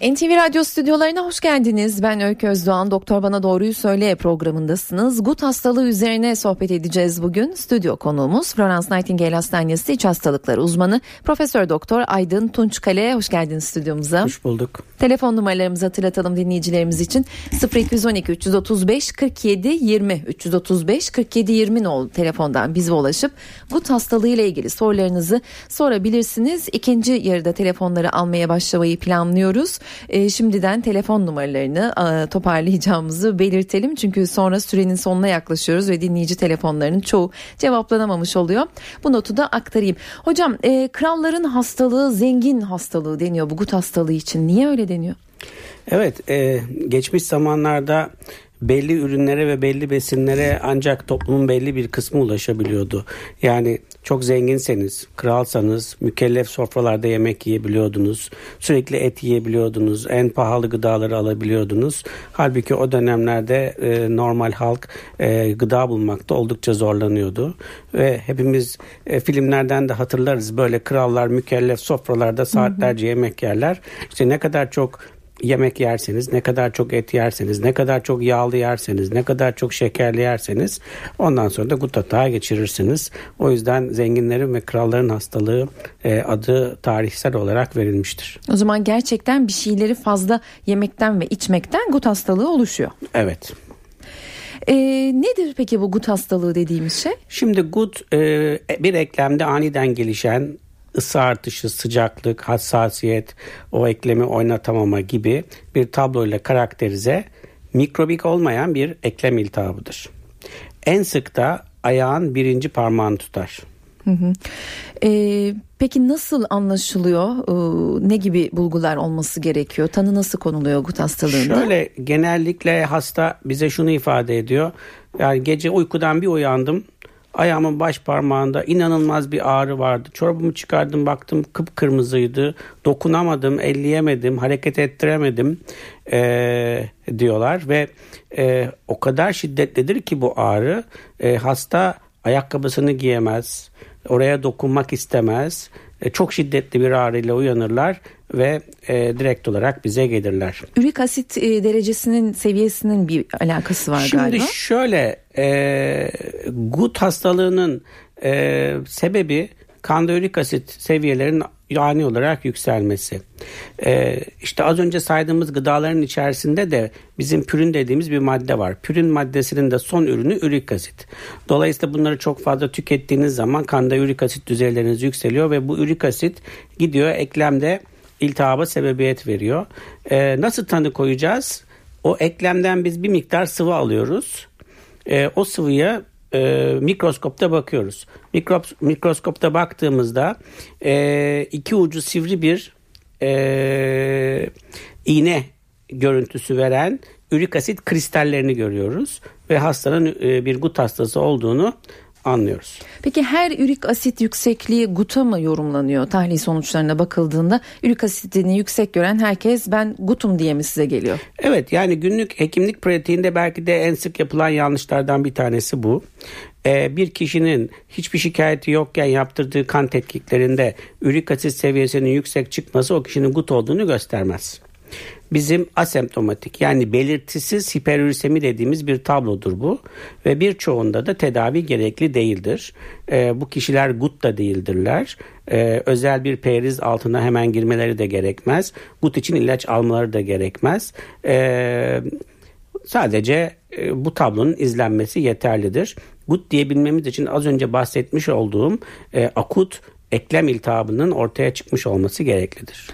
NTV Radyo stüdyolarına hoş geldiniz. Ben Öykü Özdoğan. Doktor Bana Doğruyu Söyle programındasınız. Gut hastalığı üzerine sohbet edeceğiz bugün. Stüdyo konuğumuz Florence Nightingale Hastanesi İç Hastalıkları uzmanı Profesör Doktor Aydın Tunçkale. Hoş geldiniz stüdyomuza. Hoş bulduk. Telefon numaralarımızı hatırlatalım dinleyicilerimiz için. 0212 335 47 20 335 47 20 nolu telefondan bize ulaşıp gut hastalığı ile ilgili sorularınızı sorabilirsiniz. İkinci yarıda telefonları almaya başlamayı planlıyoruz. E, şimdiden telefon numaralarını e, toparlayacağımızı belirtelim. Çünkü sonra sürenin sonuna yaklaşıyoruz ve dinleyici telefonlarının çoğu cevaplanamamış oluyor. Bu notu da aktarayım. Hocam e, kralların hastalığı zengin hastalığı deniyor bu gut hastalığı için. Niye öyle deniyor? Evet e, geçmiş zamanlarda belli ürünlere ve belli besinlere ancak toplumun belli bir kısmı ulaşabiliyordu. Yani çok zenginseniz, kralsanız mükellef sofralarda yemek yiyebiliyordunuz. Sürekli et yiyebiliyordunuz. En pahalı gıdaları alabiliyordunuz. Halbuki o dönemlerde e, normal halk e, gıda bulmakta oldukça zorlanıyordu. Ve hepimiz e, filmlerden de hatırlarız böyle krallar mükellef sofralarda saatlerce yemek yerler. İşte ne kadar çok yemek yerseniz, ne kadar çok et yerseniz, ne kadar çok yağlı yerseniz, ne kadar çok şekerli yerseniz ondan sonra da gut atağı geçirirsiniz. O yüzden zenginlerin ve kralların hastalığı e, adı tarihsel olarak verilmiştir. O zaman gerçekten bir şeyleri fazla yemekten ve içmekten gut hastalığı oluşuyor. Evet. E, nedir peki bu gut hastalığı dediğimiz şey? Şimdi gut e, bir eklemde aniden gelişen ısı artışı, sıcaklık, hassasiyet, o eklemi oynatamama gibi bir tabloyla karakterize mikrobik olmayan bir eklem iltihabıdır. En sık da ayağın birinci parmağını tutar. Hı hı. Ee, peki nasıl anlaşılıyor? Ee, ne gibi bulgular olması gerekiyor? Tanı nasıl konuluyor gut hastalığında? Şöyle genellikle hasta bize şunu ifade ediyor. Yani gece uykudan bir uyandım. Ayağımın baş parmağında inanılmaz bir ağrı vardı. Çorabımı çıkardım baktım kıpkırmızıydı. Dokunamadım, elleyemedim, hareket ettiremedim e, diyorlar. Ve e, o kadar şiddetlidir ki bu ağrı. E, hasta ayakkabısını giyemez, oraya dokunmak istemez. E, çok şiddetli bir ağrıyla uyanırlar ve e, direkt olarak bize gelirler. Ürik asit e, derecesinin seviyesinin bir alakası var Şimdi galiba. Şimdi şöyle e, gut hastalığının e, sebebi kanda ürik asit seviyelerinin ani olarak yükselmesi. Ee, işte az önce saydığımız gıdaların içerisinde de bizim pürün dediğimiz bir madde var. Pürün maddesinin de son ürünü ürik asit. Dolayısıyla bunları çok fazla tükettiğiniz zaman kanda ürik asit düzeyleriniz yükseliyor ve bu ürik asit gidiyor eklemde iltihaba sebebiyet veriyor. Ee, nasıl tanı koyacağız? O eklemden biz bir miktar sıvı alıyoruz. Ee, o sıvıya e, mikroskopta bakıyoruz. Mikrop, mikroskopta baktığımızda e, iki ucu sivri bir e, iğne görüntüsü veren ürik asit kristallerini görüyoruz ve hastanın e, bir gut hastası olduğunu anlıyoruz. Peki her ürik asit yüksekliği guta mı yorumlanıyor tahlil sonuçlarına bakıldığında? Ürik asitini yüksek gören herkes ben gutum diye mi size geliyor? Evet yani günlük hekimlik pratiğinde belki de en sık yapılan yanlışlardan bir tanesi bu. Ee, bir kişinin hiçbir şikayeti yokken yaptırdığı kan tetkiklerinde ürik asit seviyesinin yüksek çıkması o kişinin gut olduğunu göstermez bizim asemptomatik yani belirtisiz hiperürisemi dediğimiz bir tablodur bu ve birçoğunda da tedavi gerekli değildir. E, bu kişiler gut da değildirler. E, özel bir periz altına hemen girmeleri de gerekmez. Gut için ilaç almaları da gerekmez. E, sadece e, bu tablonun izlenmesi yeterlidir. Gut diyebilmemiz için az önce bahsetmiş olduğum e, akut eklem iltihabının ortaya çıkmış olması gereklidir.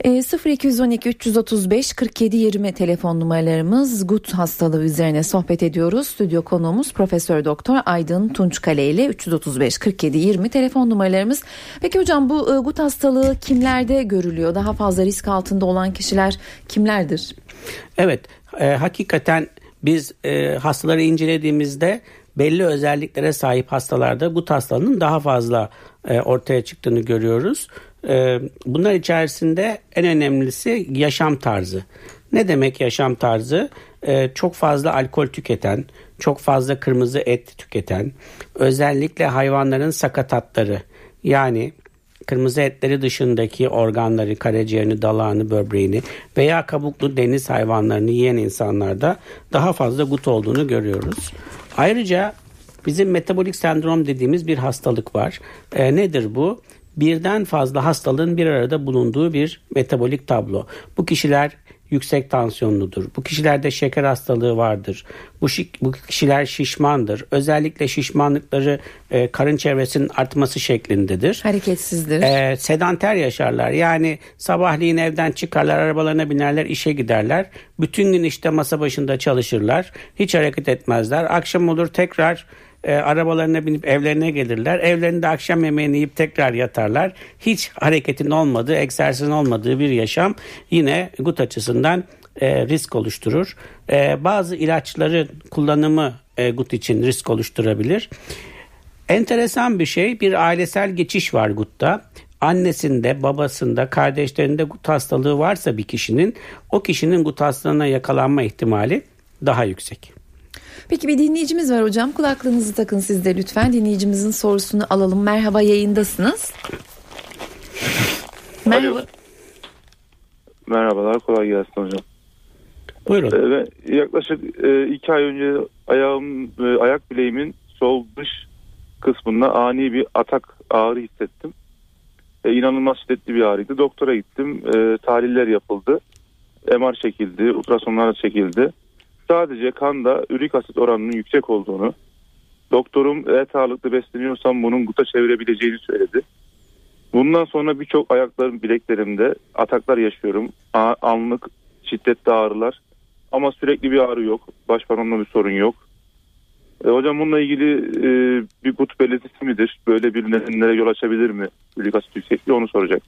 E, 0212 335 47 20 telefon numaralarımız gut hastalığı üzerine sohbet ediyoruz. Stüdyo konuğumuz Profesör Doktor Aydın Tunçkale ile 335 47 20 telefon numaralarımız. Peki hocam bu e, gut hastalığı kimlerde görülüyor? Daha fazla risk altında olan kişiler kimlerdir? Evet, e, hakikaten biz e, hastaları incelediğimizde belli özelliklere sahip hastalarda gut hastalığının daha fazla e, ortaya çıktığını görüyoruz. Ee, bunlar içerisinde en önemlisi yaşam tarzı. Ne demek yaşam tarzı? Ee, çok fazla alkol tüketen, çok fazla kırmızı et tüketen, özellikle hayvanların sakatatları Yani kırmızı etleri dışındaki organları, karaciğerini, dalağını, böbreğini veya kabuklu deniz hayvanlarını yiyen insanlarda daha fazla gut olduğunu görüyoruz. Ayrıca bizim metabolik sendrom dediğimiz bir hastalık var. E, nedir bu? Birden fazla hastalığın bir arada bulunduğu bir metabolik tablo. Bu kişiler yüksek tansiyonludur. Bu kişilerde şeker hastalığı vardır. Bu, bu kişiler şişmandır. Özellikle şişmanlıkları e, karın çevresinin artması şeklindedir. Hareketsizdir. E, sedanter yaşarlar. Yani sabahleyin evden çıkarlar, arabalarına binerler, işe giderler. Bütün gün işte masa başında çalışırlar. Hiç hareket etmezler. Akşam olur tekrar e, arabalarına binip evlerine gelirler. Evlerinde akşam yemeğini yiyip tekrar yatarlar. Hiç hareketin olmadığı, egzersizin olmadığı bir yaşam yine gut açısından e, risk oluşturur. E, bazı ilaçların kullanımı e, gut için risk oluşturabilir. Enteresan bir şey bir ailesel geçiş var gutta. Annesinde, babasında, kardeşlerinde gut hastalığı varsa bir kişinin o kişinin gut hastalığına yakalanma ihtimali daha yüksek. Peki bir dinleyicimiz var hocam. Kulaklığınızı takın siz de lütfen. Dinleyicimizin sorusunu alalım. Merhaba yayındasınız. Merhaba. Alo. Merhabalar kolay gelsin hocam. Buyurun. Ee, yaklaşık e, iki ay önce ayağım e, ayak bileğimin sol dış kısmında ani bir atak ağrı hissettim. E, inanılmaz şiddetli bir ağrıydı. Doktora gittim. E, tahliller yapıldı. MR çekildi. Ultrasonlar çekildi sadece kanda ürik asit oranının yüksek olduğunu, doktorum eğer sağlıklı besleniyorsam bunun guta çevirebileceğini söyledi. Bundan sonra birçok ayaklarım, bileklerimde ataklar yaşıyorum. Anlık şiddetli ağrılar ama sürekli bir ağrı yok. Baş parmağımda bir sorun yok. E, hocam bununla ilgili e, bir gut belirtisi midir? Böyle bir nedenlere yol açabilir mi? Ürik asit yüksekliği onu soracak.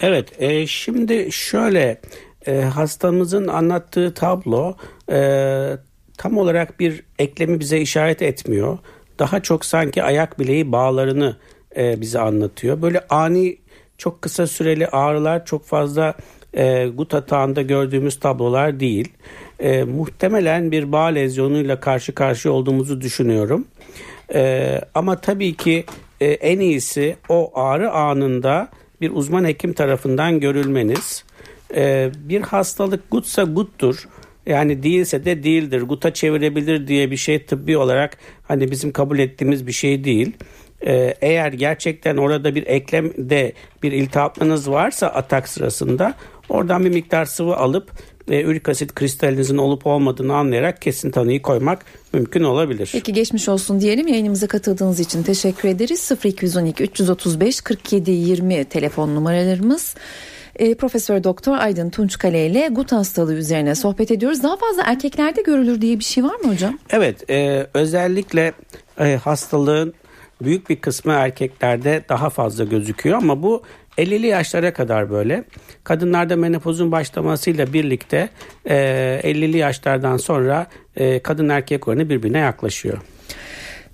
Evet e, şimdi şöyle e, hastamızın anlattığı tablo e, tam olarak bir eklemi bize işaret etmiyor. Daha çok sanki ayak bileği bağlarını e, bize anlatıyor. Böyle ani çok kısa süreli ağrılar çok fazla e, gut atağında gördüğümüz tablolar değil. E, muhtemelen bir bağ lezyonuyla karşı karşıya olduğumuzu düşünüyorum. E, ama tabii ki e, en iyisi o ağrı anında bir uzman hekim tarafından görülmeniz e, bir hastalık gutsa guttur. Yani değilse de değildir. Guta çevirebilir diye bir şey tıbbi olarak hani bizim kabul ettiğimiz bir şey değil. Ee, eğer gerçekten orada bir eklemde bir iltihaplınız varsa atak sırasında oradan bir miktar sıvı alıp e, ürik asit kristalinizin olup olmadığını anlayarak kesin tanıyı koymak mümkün olabilir. Peki geçmiş olsun diyelim yayınımıza katıldığınız için teşekkür ederiz. 0212 335 47 20 telefon numaralarımız. E, Profesör Doktor Aydın Tunçkale ile gut hastalığı üzerine sohbet ediyoruz. Daha fazla erkeklerde görülür diye bir şey var mı hocam? Evet e, özellikle e, hastalığın büyük bir kısmı erkeklerde daha fazla gözüküyor ama bu 50'li yaşlara kadar böyle. Kadınlarda menopozun başlamasıyla birlikte e, 50'li yaşlardan sonra e, kadın erkek oranı birbirine yaklaşıyor.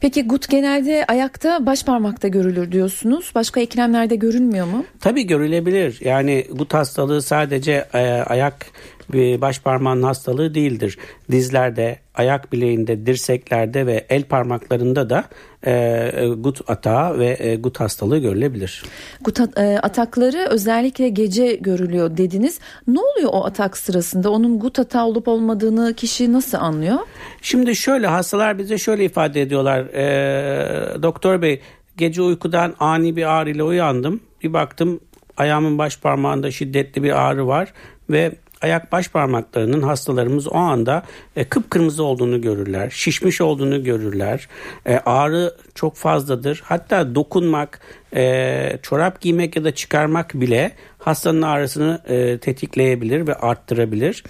Peki gut genelde ayakta baş parmakta görülür diyorsunuz. Başka eklemlerde görülmüyor mu? Tabii görülebilir. Yani gut hastalığı sadece e, ayak baş parmağının hastalığı değildir. Dizlerde, ayak bileğinde, dirseklerde ve el parmaklarında da e, gut atağı ve e, gut hastalığı görülebilir. Gut e, atakları özellikle gece görülüyor dediniz. Ne oluyor o atak sırasında? Onun gut atağı olup olmadığını kişi nasıl anlıyor? Şimdi şöyle hastalar bize şöyle ifade ediyorlar. E, doktor bey gece uykudan ani bir ağrı ile uyandım. Bir baktım ayağımın baş parmağında şiddetli bir ağrı var ve ayak baş parmaklarının hastalarımız o anda e, kıpkırmızı olduğunu görürler. Şişmiş olduğunu görürler. E, ağrı çok fazladır. Hatta dokunmak, e, çorap giymek ya da çıkarmak bile hastanın ağrısını e, tetikleyebilir ve arttırabilir.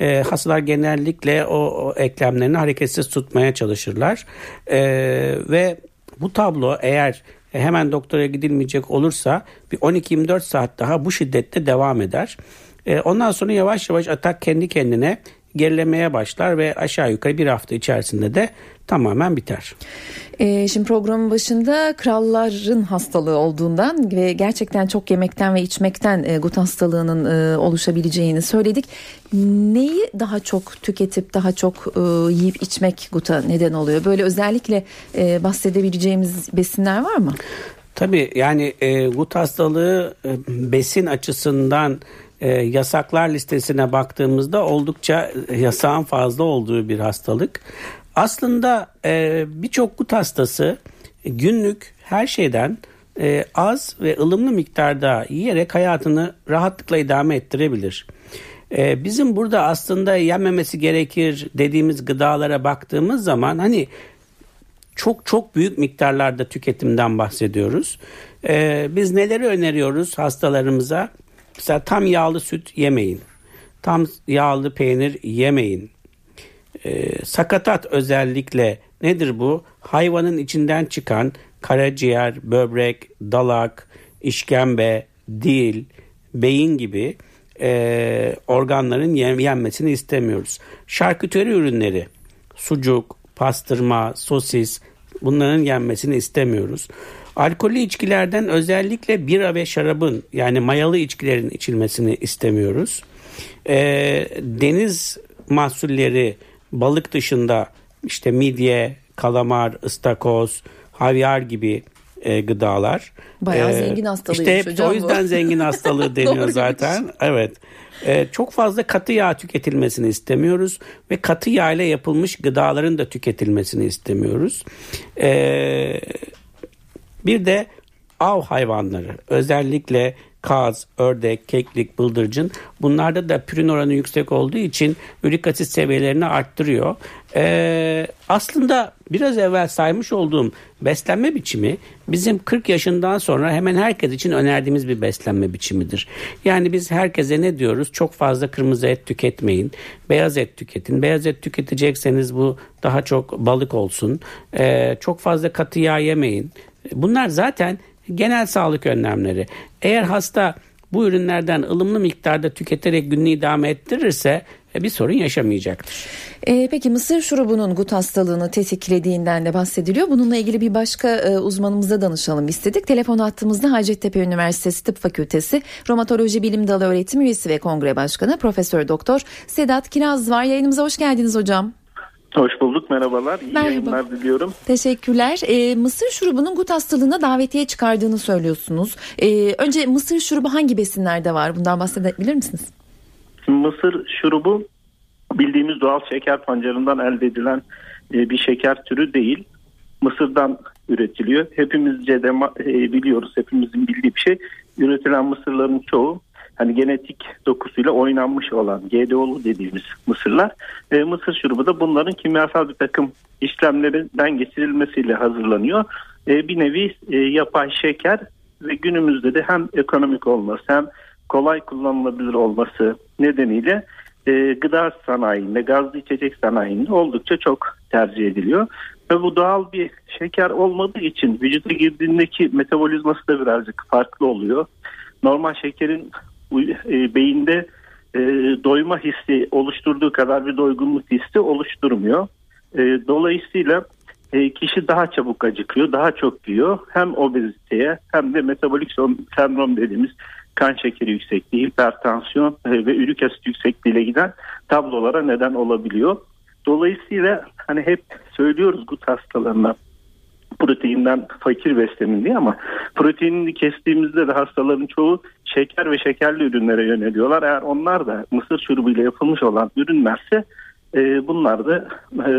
E, hastalar genellikle o, o eklemlerini hareketsiz tutmaya çalışırlar. E, ve bu tablo eğer hemen doktora gidilmeyecek olursa bir 12-24 saat daha bu şiddette devam eder. E, ondan sonra yavaş yavaş atak kendi kendine gerilemeye başlar ve aşağı yukarı bir hafta içerisinde de tamamen biter. E, şimdi programın başında kralların hastalığı olduğundan ve gerçekten çok yemekten ve içmekten e, gut hastalığının e, oluşabileceğini söyledik. Neyi daha çok tüketip daha çok e, yiyip içmek guta neden oluyor? Böyle özellikle e, bahsedebileceğimiz besinler var mı? Tabii yani e, gut hastalığı e, besin açısından e, yasaklar listesine baktığımızda oldukça yasağın fazla olduğu bir hastalık. Aslında e, birçok gut hastası günlük her şeyden e, az ve ılımlı miktarda yiyerek hayatını rahatlıkla idame ettirebilir. E, bizim burada aslında yenmemesi gerekir dediğimiz gıdalara baktığımız zaman hani çok çok büyük miktarlarda tüketimden bahsediyoruz. E, biz neleri öneriyoruz hastalarımıza? Mesela tam yağlı süt yemeyin. Tam yağlı peynir yemeyin. E, sakatat özellikle nedir bu? Hayvanın içinden çıkan karaciğer, böbrek, dalak, işkembe, dil, beyin gibi e, organların yenmesini istemiyoruz. Şarküteri ürünleri, sucuk, pastırma, sosis bunların yenmesini istemiyoruz. Alkollü içkilerden özellikle bira ve şarabın yani mayalı içkilerin içilmesini istemiyoruz. E, deniz mahsulleri balık dışında işte midye, kalamar, ıstakoz, havyar gibi e, gıdalar. Bayağı ee, zengin hastalığıymış işte hocam o yüzden bu. zengin hastalığı deniyor zaten. Evet. Ee, çok fazla katı yağ tüketilmesini istemiyoruz ve katı yağ ile yapılmış gıdaların da tüketilmesini istemiyoruz. Ee, bir de av hayvanları özellikle kaz, ördek, keklik, bıldırcın bunlarda da pürin oranı yüksek olduğu için ürik asit seviyelerini arttırıyor. Ee, aslında biraz evvel saymış olduğum beslenme biçimi bizim 40 yaşından sonra hemen herkes için önerdiğimiz bir beslenme biçimidir. Yani biz herkese ne diyoruz? Çok fazla kırmızı et tüketmeyin. Beyaz et tüketin. Beyaz et tüketecekseniz bu daha çok balık olsun. Ee, çok fazla katı yağ yemeyin. Bunlar zaten genel sağlık önlemleri. Eğer hasta bu ürünlerden ılımlı miktarda tüketerek gününü idame ettirirse e, bir sorun yaşamayacaktır. E, peki mısır şurubunun gut hastalığını tetiklediğinden de bahsediliyor. Bununla ilgili bir başka e, uzmanımıza danışalım istedik. Telefon attığımızda Hacettepe Üniversitesi Tıp Fakültesi Romatoloji Bilim Dalı Öğretim Üyesi ve Kongre Başkanı Profesör Doktor Sedat Kiraz var. Yayınımıza hoş geldiniz hocam. Hoş bulduk merhabalar. İyi Merhaba. yayınlar diliyorum. Teşekkürler. Ee, mısır şurubunun gut hastalığına davetiye çıkardığını söylüyorsunuz. Ee, önce mısır şurubu hangi besinlerde var? Bundan bahsedebilir misiniz? Mısır şurubu bildiğimiz doğal şeker pancarından elde edilen e, bir şeker türü değil. Mısırdan üretiliyor. Hepimizce de e, biliyoruz, hepimizin bildiği bir şey. Üretilen mısırların çoğu hani genetik dokusuyla oynanmış olan GDO'lu dediğimiz mısırlar. E, mısır şurubu da bunların kimyasal bir takım işlemlerinden geçirilmesiyle hazırlanıyor. E, bir nevi e, yapay şeker ve günümüzde de hem ekonomik olması hem kolay kullanılabilir olması nedeniyle e, gıda sanayinde, gazlı içecek sanayinde oldukça çok tercih ediliyor. Ve bu doğal bir şeker olmadığı için vücuda girdiğindeki metabolizması da birazcık farklı oluyor. Normal şekerin e, beyinde e, doyma hissi oluşturduğu kadar bir doygunluk hissi oluşturmuyor. E, dolayısıyla e, kişi daha çabuk acıkıyor, daha çok yiyor. Hem obeziteye hem de metabolik sendrom dediğimiz kan şekeri yüksekliği, hipertansiyon ve ürik asit yüksekliğiyle giden tablolara neden olabiliyor. Dolayısıyla hani hep söylüyoruz gut hastalarına proteinden fakir beslenin diye ama proteinini kestiğimizde de hastaların çoğu şeker ve şekerli ürünlere yöneliyorlar. Eğer onlar da mısır şurubuyla yapılmış olan ürünlerse e, bunlar da e,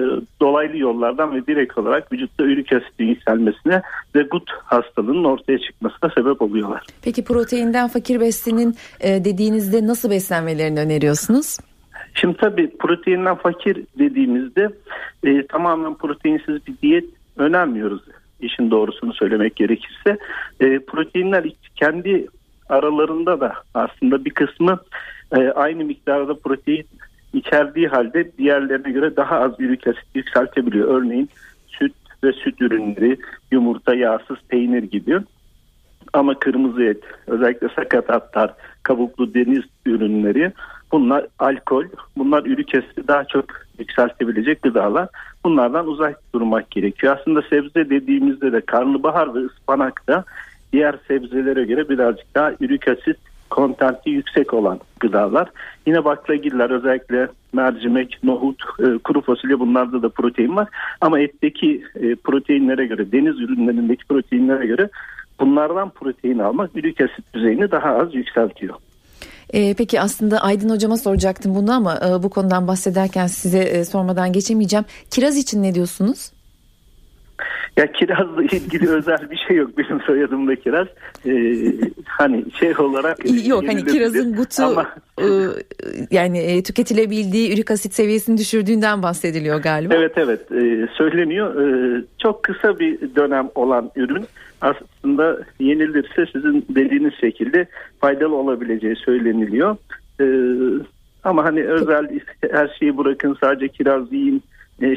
dolaylı yollardan ve direkt olarak vücutta ürik asitin yükselmesine ve gut hastalığının ortaya çıkmasına sebep oluyorlar. Peki proteinden fakir beslenin e, dediğinizde nasıl beslenmelerini öneriyorsunuz? Şimdi tabii proteinden fakir dediğimizde e, tamamen proteinsiz bir diyet önermiyoruz işin doğrusunu söylemek gerekirse. E, proteinler kendi aralarında da aslında bir kısmı e, aynı miktarda protein içerdiği halde diğerlerine göre daha az ürik asit yükseltebiliyor. Örneğin süt ve süt ürünleri, yumurta, yağsız peynir gibi. Ama kırmızı et, özellikle sakatatlar, kabuklu deniz ürünleri bunlar alkol, bunlar ürik daha çok yükseltebilecek gıdalar. Bunlardan uzak durmak gerekiyor. Aslında sebze dediğimizde de karnabahar ve ıspanak da diğer sebzelere göre birazcık daha ürik asit kontenti yüksek olan gıdalar. Yine baklagiller özellikle mercimek, nohut, e, kuru fasulye bunlarda da protein var. Ama etteki e, proteinlere göre, deniz ürünlerindeki proteinlere göre bunlardan protein almak ürik asit düzeyini daha az yükseltiyor. Ee, peki aslında Aydın hocama soracaktım bunu ama e, bu konudan bahsederken size e, sormadan geçemeyeceğim. Kiraz için ne diyorsunuz? Ya kirazla ilgili özel bir şey yok benim soyadımda kiraz. Ee, hani şey olarak yok hani kirazın gutu ama... e, yani e, tüketilebildiği ürik asit seviyesini düşürdüğünden bahsediliyor galiba. Evet evet e, söyleniyor. E, çok kısa bir dönem olan ürün aslında yenilirse sizin dediğiniz şekilde faydalı olabileceği söyleniliyor. E, ama hani özel her şeyi bırakın sadece kiraz yiyin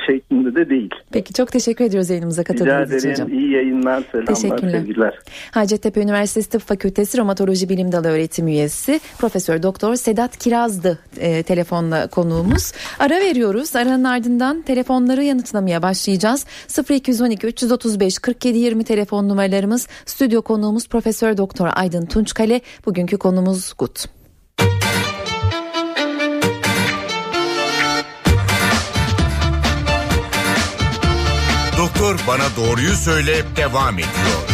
şeklinde de değil. Peki çok teşekkür ediyoruz yayınımıza katıldığınız için hocam. İyi yayınlar, selamlar, Teşekkürler. sevgiler. Hacettepe Üniversitesi Tıp Fakültesi Romatoloji Bilim Dalı öğretim üyesi Profesör Doktor Sedat Kirazdı e, telefonla konuğumuz. Ara veriyoruz. Aranın ardından telefonları yanıtlamaya başlayacağız. 0212 335 47 20 telefon numaralarımız. Stüdyo konuğumuz Profesör Doktor Aydın Tunçkale. Bugünkü konumuz GUT. Doktor Bana Doğruyu Söyle devam ediyor.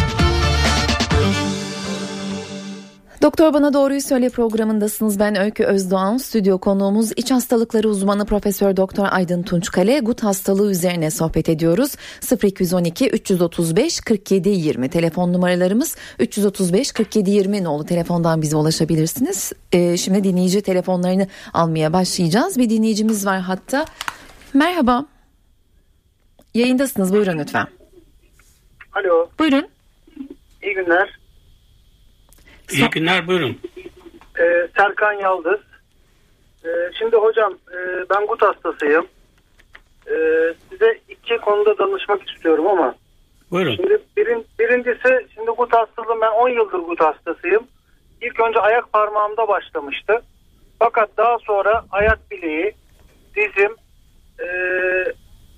Doktor Bana Doğruyu Söyle programındasınız. Ben Öykü Özdoğan. Stüdyo konuğumuz iç hastalıkları uzmanı Profesör Doktor Aydın Tunçkale. Gut hastalığı üzerine sohbet ediyoruz. 0212 335 47 20 telefon numaralarımız 335 47 20 nolu telefondan bize ulaşabilirsiniz. Ee, şimdi dinleyici telefonlarını almaya başlayacağız. Bir dinleyicimiz var hatta. Merhaba. Yayındasınız buyurun lütfen. Alo. Buyurun. İyi günler. İyi günler buyurun. Ee, Serkan Yaldız. Ee, şimdi hocam e, ben gut hastasıyım. Ee, size iki konuda danışmak istiyorum ama. Buyurun. Şimdi birin, birincisi şimdi gut hastalığım ben 10 yıldır gut hastasıyım. İlk önce ayak parmağımda başlamıştı. Fakat daha sonra ayak bileği, dizim, e,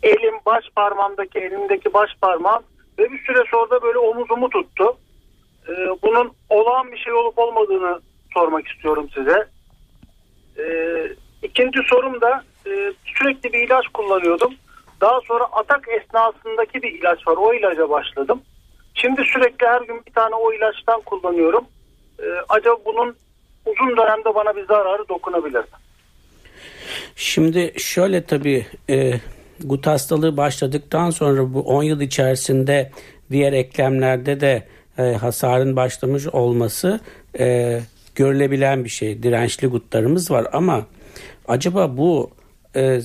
elim baş parmağımdaki elimdeki baş parmağım ve bir süre sonra da böyle omuzumu tuttu. Ee, bunun olağan bir şey olup olmadığını sormak istiyorum size. Ee, ikinci sorum da e, sürekli bir ilaç kullanıyordum. Daha sonra atak esnasındaki bir ilaç var. O ilaca başladım. Şimdi sürekli her gün bir tane o ilaçtan kullanıyorum. Ee, acaba bunun uzun dönemde bana bir zararı dokunabilir mi? Şimdi şöyle tabii e, gut hastalığı başladıktan sonra bu 10 yıl içerisinde diğer eklemlerde de e, hasarın başlamış olması e, görülebilen bir şey. Dirençli gutlarımız var ama acaba bu e,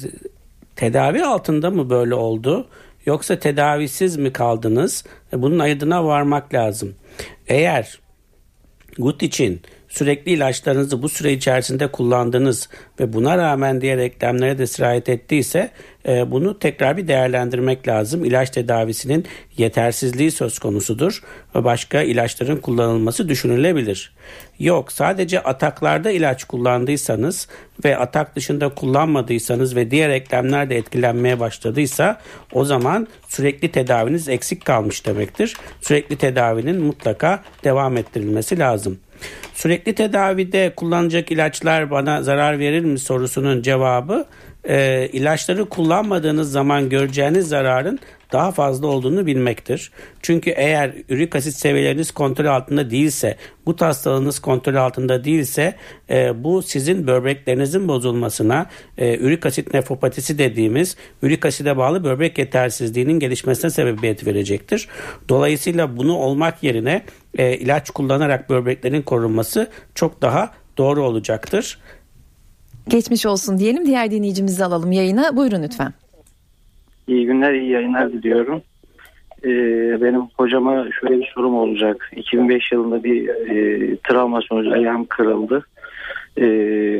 tedavi altında mı böyle oldu? Yoksa tedavisiz mi kaldınız? E, bunun ayırdına varmak lazım. Eğer gut için sürekli ilaçlarınızı bu süre içerisinde kullandınız ve buna rağmen diğer eklemlere de sirayet ettiyse e, bunu tekrar bir değerlendirmek lazım. İlaç tedavisinin yetersizliği söz konusudur ve başka ilaçların kullanılması düşünülebilir. Yok sadece ataklarda ilaç kullandıysanız ve atak dışında kullanmadıysanız ve diğer eklemler de etkilenmeye başladıysa o zaman sürekli tedaviniz eksik kalmış demektir. Sürekli tedavinin mutlaka devam ettirilmesi lazım. Sürekli tedavide kullanacak ilaçlar bana zarar verir mi sorusunun cevabı e, ilaçları kullanmadığınız zaman göreceğiniz zararın daha fazla olduğunu bilmektir. Çünkü eğer ürik asit seviyeleriniz kontrol altında değilse, gut hastalığınız kontrol altında değilse e, bu sizin böbreklerinizin bozulmasına, e, ürik asit nefropatisi dediğimiz ürik aside bağlı böbrek yetersizliğinin gelişmesine sebebiyet verecektir. Dolayısıyla bunu olmak yerine e, ilaç kullanarak böbreklerin korunması çok daha doğru olacaktır. Geçmiş olsun diyelim. Diğer dinleyicimizi alalım yayına. Buyurun lütfen. İyi günler, iyi yayınlar diliyorum. Ee, benim hocama şöyle bir sorum olacak. 2005 yılında bir e, travma sonucu ayağım kırıldı. E,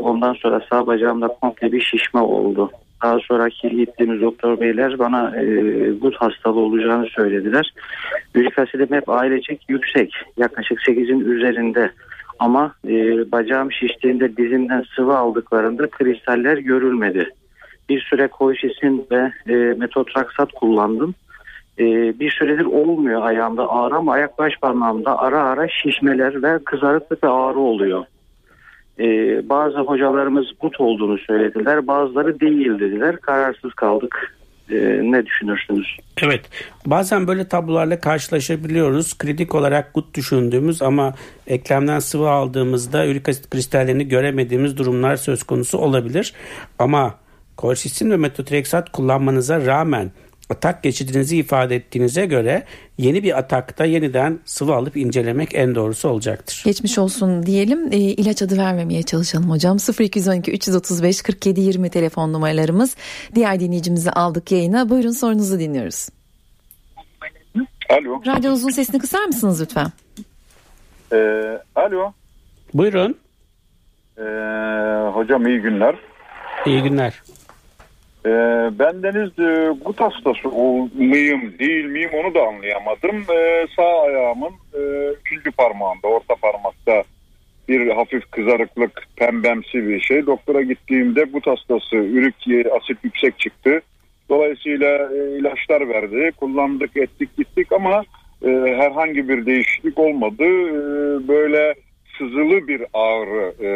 ondan sonra sağ bacağımda komple bir şişme oldu. Daha sonraki gittiğimiz doktor beyler bana e, gut hastalığı olacağını söylediler. Ürik asidim hep ailecek yüksek. Yaklaşık 8'in üzerinde. Ama e, bacağım şiştiğinde dizimden sıvı aldıklarında kristaller görülmedi. Bir süre koşisin ve e, metotraksat kullandım. E, bir süredir olmuyor ayağımda ağrı ama ayak baş parmağımda ara ara şişmeler ve kızarıklık ve ağrı oluyor. E, bazı hocalarımız gut olduğunu söylediler bazıları değil dediler kararsız kaldık. E, ne düşünürsünüz? Evet bazen böyle tablolarla karşılaşabiliyoruz. Kritik olarak gut düşündüğümüz ama eklemden sıvı aldığımızda ürik asit kristallerini göremediğimiz durumlar söz konusu olabilir. Ama kolşisin ve metotrexat kullanmanıza rağmen atak geçidinizi ifade ettiğinize göre yeni bir atakta yeniden sıvı alıp incelemek en doğrusu olacaktır. Geçmiş olsun diyelim. E, ilaç adı vermemeye çalışalım hocam. 0212 335 47 20 telefon numaralarımız. Diğer dinleyicimizi aldık yayına. Buyurun sorunuzu dinliyoruz. Alo. Radyonuzun sesini kısar mısınız lütfen? Ee, alo. Buyurun. Ee, hocam iyi günler. İyi günler. Ee, ben Deniz e, gut hastası mıyım değil miyim onu da anlayamadım. Ee, sağ ayağımın e, üçüncü parmağında orta parmakta bir hafif kızarıklık pembemsi bir şey. Doktora gittiğimde gut hastası ürik asit yüksek çıktı. Dolayısıyla e, ilaçlar verdi. Kullandık ettik gittik ama e, herhangi bir değişiklik olmadı. E, böyle sızılı bir ağrı. E,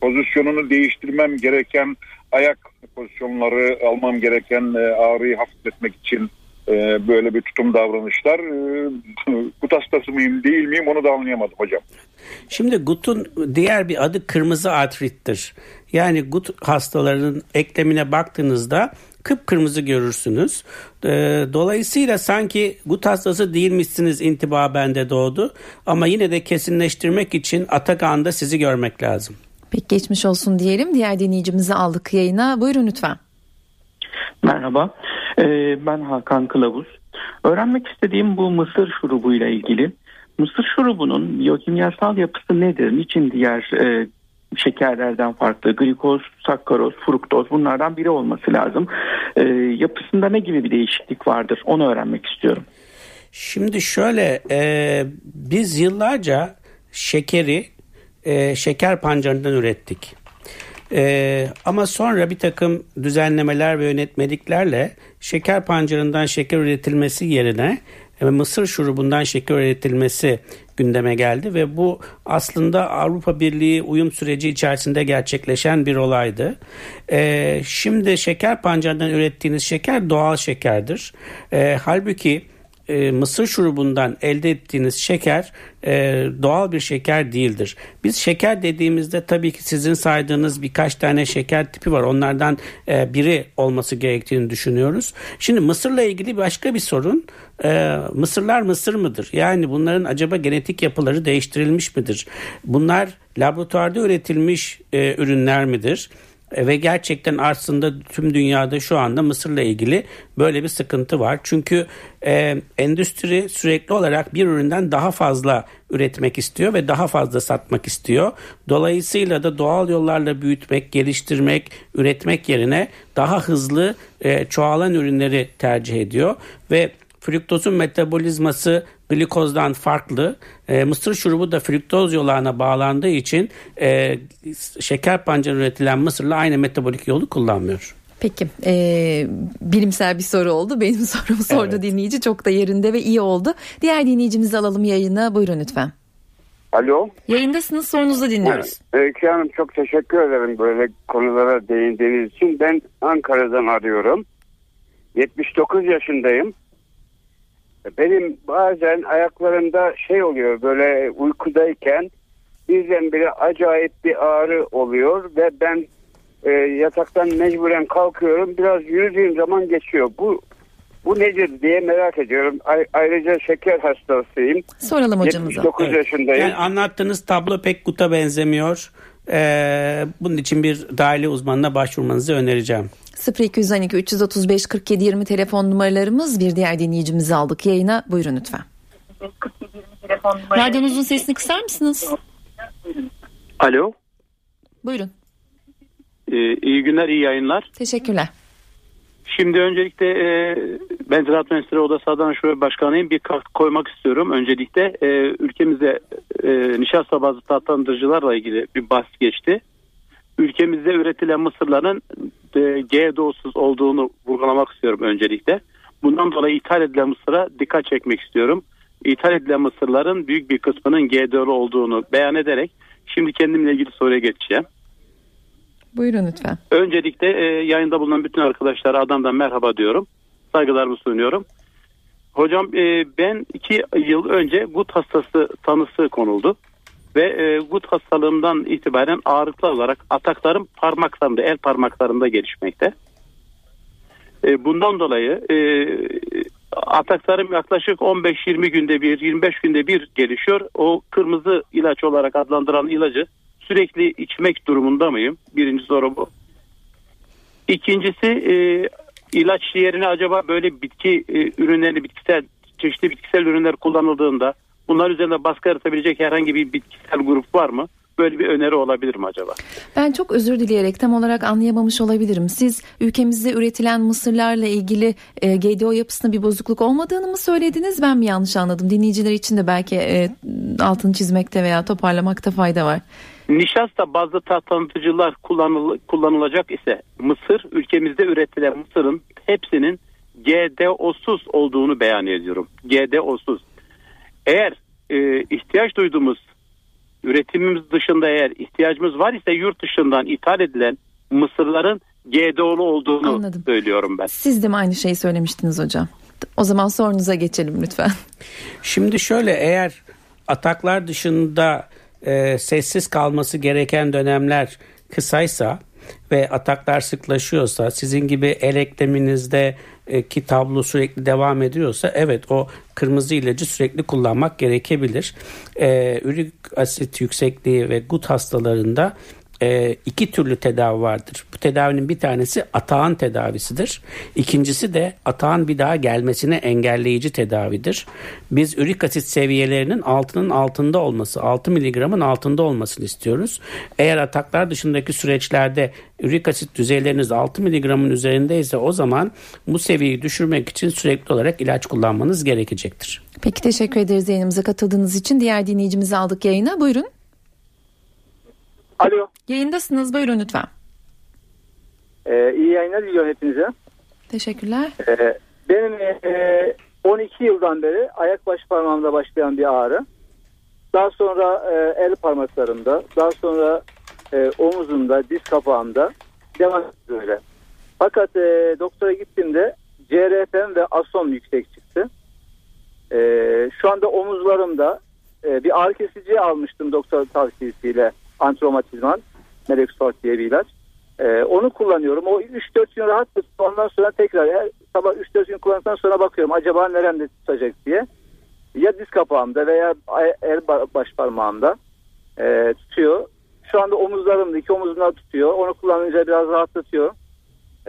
pozisyonunu değiştirmem gereken ayak pozisyonları almam gereken e, ağrıyı hafifletmek için e, böyle bir tutum davranışlar e, gut hastası mıyım değil miyim onu da anlayamadım hocam. Şimdi gutun diğer bir adı kırmızı artrittir. Yani gut hastalarının eklemine baktığınızda kıpkırmızı görürsünüz. E, dolayısıyla sanki gut hastası değilmişsiniz intiba bende doğdu. Ama yine de kesinleştirmek için Atakan'da sizi görmek lazım. Peki geçmiş olsun diyelim. Diğer dinleyicimizi aldık yayına. Buyurun lütfen. Merhaba. Ee, ben Hakan Kılavuz. Öğrenmek istediğim bu mısır şurubu ile ilgili. Mısır şurubunun biyokimyasal yapısı nedir? Niçin diğer e, şekerlerden farklı? Glikoz, sakkaroz, fruktoz bunlardan biri olması lazım. E, yapısında ne gibi bir değişiklik vardır? Onu öğrenmek istiyorum. Şimdi şöyle e, biz yıllarca şekeri e, şeker pancarından ürettik. E, ama sonra bir takım düzenlemeler ve yönetmeliklerle şeker pancarından şeker üretilmesi yerine e, mısır şurubundan şeker üretilmesi gündeme geldi ve bu aslında Avrupa Birliği uyum süreci içerisinde gerçekleşen bir olaydı. E, şimdi şeker pancarından ürettiğiniz şeker doğal şekerdir. E, halbuki e, mısır şurubundan elde ettiğiniz şeker e, doğal bir şeker değildir. Biz şeker dediğimizde tabii ki sizin saydığınız birkaç tane şeker tipi var. Onlardan e, biri olması gerektiğini düşünüyoruz. Şimdi mısırla ilgili başka bir sorun. E, mısırlar mısır mıdır? Yani bunların acaba genetik yapıları değiştirilmiş midir? Bunlar laboratuvarda üretilmiş e, ürünler midir? Ve gerçekten aslında tüm dünyada şu anda Mısır'la ilgili böyle bir sıkıntı var. Çünkü e, endüstri sürekli olarak bir üründen daha fazla üretmek istiyor ve daha fazla satmak istiyor. Dolayısıyla da doğal yollarla büyütmek, geliştirmek, üretmek yerine daha hızlı e, çoğalan ürünleri tercih ediyor ve fruktozun metabolizması glikozdan farklı. E, mısır şurubu da fruktoz yolağına bağlandığı için e, şeker pancarı üretilen mısırla aynı metabolik yolu kullanmıyor. Peki e, bilimsel bir soru oldu. Benim sorumu sordu evet. dinleyici çok da yerinde ve iyi oldu. Diğer dinleyicimizi alalım yayına. Buyurun lütfen. Alo. Yayındasınız sorunuzu dinliyoruz. Öykü Hanım çok teşekkür ederim böyle konulara değindiğiniz için. Ben Ankara'dan arıyorum. 79 yaşındayım. Benim bazen ayaklarımda şey oluyor böyle uykudayken birdenbire acayip bir ağrı oluyor ve ben e, yataktan mecburen kalkıyorum. Biraz yürüdüğüm zaman geçiyor. Bu bu nedir diye merak ediyorum. ayrıca şeker hastasıyım. Soralım hocamıza. 79 evet. yaşındayım. Yani anlattığınız tablo pek guta benzemiyor. Ee, bunun için bir dahili uzmanına başvurmanızı önereceğim. 0212 335 47 20 telefon numaralarımız bir diğer dinleyicimizi aldık yayına. Buyurun lütfen. Radyonuzun sesini kısar mısınız? Alo. Buyurun. Ee, iyi günler, iyi yayınlar. Teşekkürler. Şimdi öncelikle e, ben Ziraat Mühendisleri Odası Adana Şube Başkanıyım. Bir katkı koymak istiyorum. Öncelikle e, ülkemizde e, nişasta bazı tatlandırıcılarla ilgili bir bahs geçti. Ülkemizde üretilen mısırların e, GDO'suz olduğunu vurgulamak istiyorum öncelikle. Bundan dolayı ithal edilen mısıra dikkat çekmek istiyorum. İthal edilen mısırların büyük bir kısmının GDO'lu olduğunu beyan ederek şimdi kendimle ilgili soruya geçeceğim. Buyurun lütfen. Öncelikle e, yayında bulunan bütün arkadaşlara adamdan merhaba diyorum. Saygılarımı sunuyorum. Hocam e, ben iki yıl önce gut hastası tanısı konuldu. Ve e, gut hastalığımdan itibaren ağırlıklı olarak ataklarım parmaklarımda, el parmaklarımda gelişmekte. E, bundan dolayı e, ataklarım yaklaşık 15-20 günde bir, 25 günde bir gelişiyor. O kırmızı ilaç olarak adlandıran ilacı sürekli içmek durumunda mıyım? Birinci soru bu. İkincisi e, ilaç yerine acaba böyle bitki e, ürünleri, bitkisel çeşitli bitkisel ürünler kullanıldığında bunlar üzerinde baskı yaratabilecek herhangi bir bitkisel grup var mı? Böyle bir öneri olabilir mi acaba? Ben çok özür dileyerek tam olarak anlayamamış olabilirim. Siz ülkemizde üretilen mısırlarla ilgili e, GDO yapısında bir bozukluk olmadığını mı söylediniz? Ben mi yanlış anladım? Dinleyiciler için de belki e, altını çizmekte veya toparlamakta fayda var. Nişasta bazlı tatlandırıcılar kullanıl, kullanılacak ise mısır ülkemizde üretilen mısırın hepsinin GDO'suz olduğunu beyan ediyorum. GDO'suz. Eğer e, ihtiyaç duyduğumuz üretimimiz dışında eğer ihtiyacımız var ise yurt dışından ithal edilen mısırların GDO'lu olduğunu Anladım. söylüyorum ben. Siz de mi aynı şeyi söylemiştiniz hocam? O zaman sorunuza geçelim lütfen. Şimdi şöyle eğer ataklar dışında e, sessiz kalması gereken dönemler kısaysa ve ataklar sıklaşıyorsa sizin gibi el ekleminizde e, ki tablo sürekli devam ediyorsa evet o kırmızı ilacı sürekli kullanmak gerekebilir. E, ürik asit yüksekliği ve gut hastalarında e, iki türlü tedavi vardır. Bu tedavinin bir tanesi atağın tedavisidir. İkincisi de atağın bir daha gelmesine engelleyici tedavidir. Biz ürik asit seviyelerinin altının altında olması, 6 miligramın altında olmasını istiyoruz. Eğer ataklar dışındaki süreçlerde ürik asit düzeyleriniz 6 miligramın üzerindeyse o zaman bu seviyeyi düşürmek için sürekli olarak ilaç kullanmanız gerekecektir. Peki teşekkür ederiz yayınımıza katıldığınız için. Diğer dinleyicimizi aldık yayına. Buyurun. Alo. Yayındasınız. Buyurun lütfen. Ee, iyi yayınlar diliyorum hepinize. Teşekkürler. Ee, benim e, 12 yıldan beri ayak baş parmağımda başlayan bir ağrı. Daha sonra e, el parmaklarımda, daha sonra e, omuzumda, diz kapağımda devam ediyor öyle. Fakat e, doktora gittiğimde CRP'm ve ASOM yüksek çıktı. E, şu anda omuzlarımda e, bir ağrı kesici almıştım doktor tavsiyesiyle antromatizman, Melexort diye bir ilaç. Ee, onu kullanıyorum. O 3-4 gün rahat ondan sonra tekrar her sabah 3-4 gün kullandıktan sonra bakıyorum acaba neremde tutacak diye. Ya diz kapağımda veya el ba- baş parmağımda e, tutuyor. Şu anda omuzlarımda iki omuzumda tutuyor. Onu kullanınca biraz rahatlatıyor.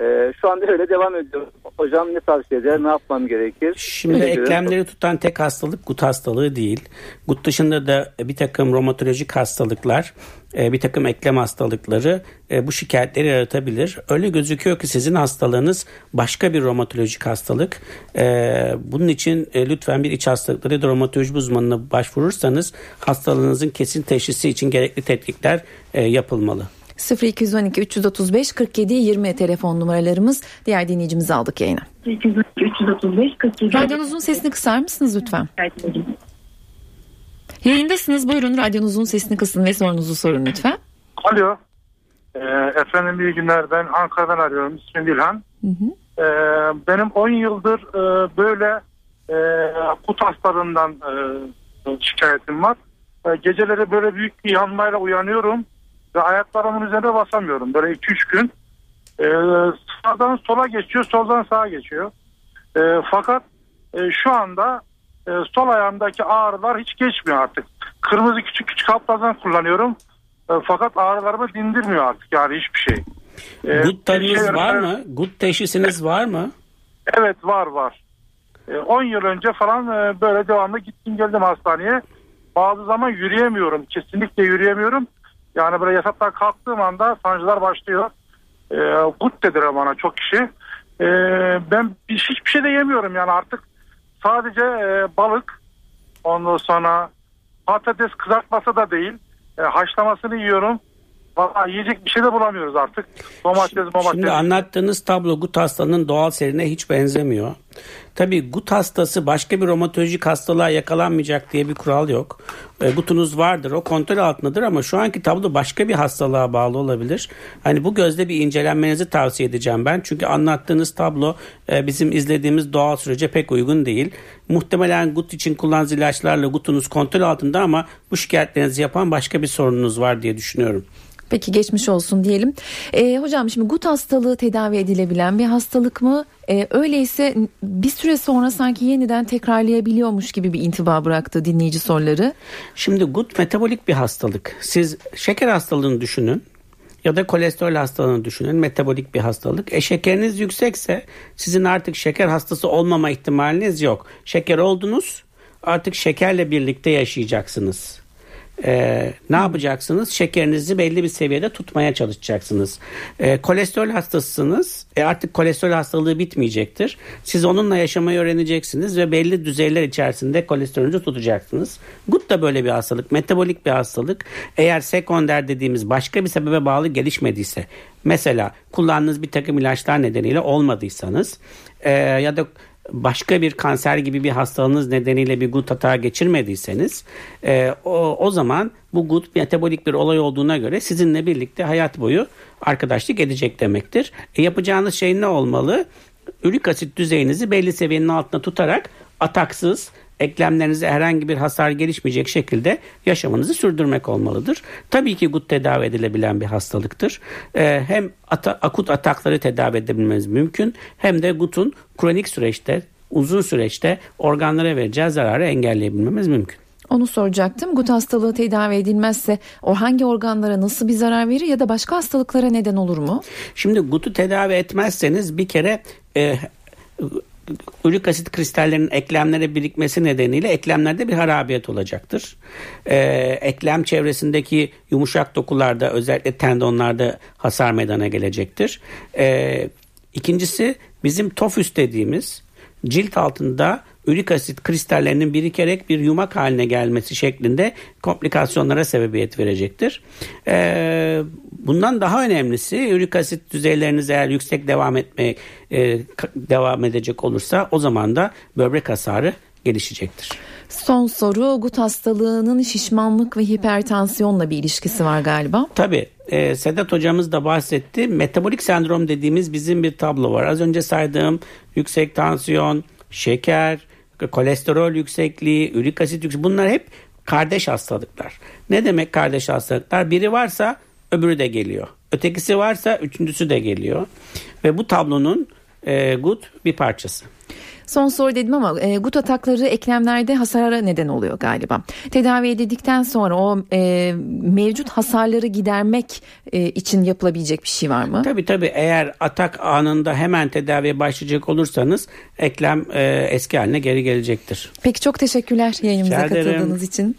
E, şu anda öyle devam ediyor. Hocam ne tavsiye eder? Ne yapmam gerekir? Şimdi Teşekkür eklemleri tutan tek hastalık gut hastalığı değil. Gut dışında da bir takım romatolojik hastalıklar, e, bir takım eklem hastalıkları e, bu şikayetleri yaratabilir. Öyle gözüküyor ki sizin hastalığınız başka bir romatolojik hastalık. E, Bunun için e, lütfen bir iç hastalıkları ya da romatoloji uzmanına başvurursanız hastalığınızın kesin teşhisi için gerekli tetkikler e, yapılmalı. 0212 335 47 20 telefon numaralarımız. Diğer dinleyicimizi aldık yayına. 335 47 Radyonuzun sesini kısar mısınız lütfen? Yayındasınız. Buyurun radyonuzun sesini kısın ve sorunuzu sorun lütfen. Alo. Ee, efendim iyi günler. Ben Ankara'dan arıyorum. İsmim Bilhan. Ee, benim 10 yıldır e, böyle e, kut hastalığından e, şikayetim var. E, geceleri böyle büyük bir yanmayla uyanıyorum ve ayaklarımın üzerine basamıyorum. Böyle 2-3 gün. E, sağdan sola geçiyor, soldan sağa geçiyor. E, fakat e, şu anda e, sol ayağımdaki ağrılar hiç geçmiyor artık. Kırmızı küçük küçük haplardan kullanıyorum. E, fakat ağrılarımı dindirmiyor artık yani hiçbir şey. E, Gut tanınız şey- var mı? Gut teşhisiniz var mı? Evet var var. E, 10 yıl önce falan e, böyle devamlı gittim geldim hastaneye. Bazı zaman yürüyemiyorum. Kesinlikle yürüyemiyorum. Yani böyle yataktan kalktığım anda sancılar başlıyor. E, gut dediler bana çok kişi. E, ben bir- hiçbir şey de yemiyorum yani artık sadece e, balık ondan sonra patates kızartması da değil. E, haşlamasını yiyorum. Valla yiyecek bir şey de bulamıyoruz artık. Domates, domates. Şimdi anlattığınız tablo gut hastalığının doğal seyrine hiç benzemiyor. Tabii gut hastası başka bir romatolojik hastalığa yakalanmayacak diye bir kural yok. E, gutunuz vardır o kontrol altındadır ama şu anki tablo başka bir hastalığa bağlı olabilir. Hani bu gözle bir incelenmenizi tavsiye edeceğim ben. Çünkü anlattığınız tablo e, bizim izlediğimiz doğal sürece pek uygun değil. Muhtemelen gut için kullandığınız ilaçlarla gutunuz kontrol altında ama bu şikayetlerinizi yapan başka bir sorununuz var diye düşünüyorum. Peki geçmiş olsun diyelim. E, hocam şimdi gut hastalığı tedavi edilebilen bir hastalık mı? E, öyleyse bir süre sonra sanki yeniden tekrarlayabiliyormuş gibi bir intiba bıraktı dinleyici soruları. Şimdi gut metabolik bir hastalık. Siz şeker hastalığını düşünün ya da kolesterol hastalığını düşünün. Metabolik bir hastalık. E şekeriniz yüksekse sizin artık şeker hastası olmama ihtimaliniz yok. Şeker oldunuz artık şekerle birlikte yaşayacaksınız. Ee, ne yapacaksınız? Şekerinizi belli bir seviyede tutmaya çalışacaksınız. Ee, kolesterol hastasısınız. E artık kolesterol hastalığı bitmeyecektir. Siz onunla yaşamayı öğreneceksiniz ve belli düzeyler içerisinde kolesterolünüzü tutacaksınız. Gut da böyle bir hastalık. Metabolik bir hastalık. Eğer sekonder dediğimiz başka bir sebebe bağlı gelişmediyse mesela kullandığınız bir takım ilaçlar nedeniyle olmadıysanız e, ya da başka bir kanser gibi bir hastalığınız nedeniyle bir gut hata geçirmediyseniz e, o, o zaman bu gut metabolik bir olay olduğuna göre sizinle birlikte hayat boyu arkadaşlık edecek demektir. E, yapacağınız şey ne olmalı? Ürik asit düzeyinizi belli seviyenin altında tutarak ataksız eklemlerinize herhangi bir hasar gelişmeyecek şekilde yaşamınızı sürdürmek olmalıdır. Tabii ki gut tedavi edilebilen bir hastalıktır. Ee, hem ata, akut atakları tedavi edebilmeniz mümkün hem de gutun kronik süreçte uzun süreçte organlara vereceği zararı engelleyebilmemiz mümkün. Onu soracaktım. Gut hastalığı tedavi edilmezse o hangi organlara nasıl bir zarar verir ya da başka hastalıklara neden olur mu? Şimdi gutu tedavi etmezseniz bir kere e, ürik asit kristallerinin eklemlere birikmesi nedeniyle eklemlerde bir harabiyet olacaktır. Ee, eklem çevresindeki yumuşak dokularda özellikle tendonlarda hasar meydana gelecektir. Ee, ikincisi bizim tofüs dediğimiz cilt altında ürik asit kristallerinin birikerek bir yumak haline gelmesi şeklinde komplikasyonlara sebebiyet verecektir. Ee, bundan daha önemlisi ürik asit düzeyleriniz eğer yüksek devam etmeye e, devam edecek olursa o zaman da böbrek hasarı gelişecektir. Son soru gut hastalığının şişmanlık ve hipertansiyonla bir ilişkisi var galiba. Tabii e, Sedat hocamız da bahsetti. Metabolik sendrom dediğimiz bizim bir tablo var. Az önce saydığım yüksek tansiyon, şeker, kolesterol yüksekliği, ürik asit yüksekliği bunlar hep kardeş hastalıklar. Ne demek kardeş hastalıklar? Biri varsa öbürü de geliyor. Ötekisi varsa üçüncüsü de geliyor. Ve bu tablonun e, gut bir parçası. Son soru dedim ama e, gut atakları eklemlerde hasara neden oluyor galiba. Tedavi edildikten sonra o e, mevcut hasarları gidermek e, için yapılabilecek bir şey var mı? Tabii tabii eğer atak anında hemen tedaviye başlayacak olursanız eklem e, eski haline geri gelecektir. Peki çok teşekkürler yayınımıza katıldığınız için.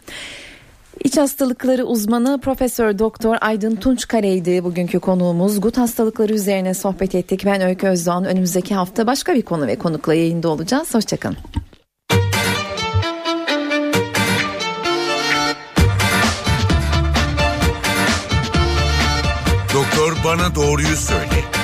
İç hastalıkları uzmanı Profesör Doktor Aydın Tunçkare'ydi bugünkü konuğumuz. Gut hastalıkları üzerine sohbet ettik. Ben Öykü Özdoğan. Önümüzdeki hafta başka bir konu ve konukla yayında olacağız. Hoşçakalın. Doktor bana doğruyu söyle.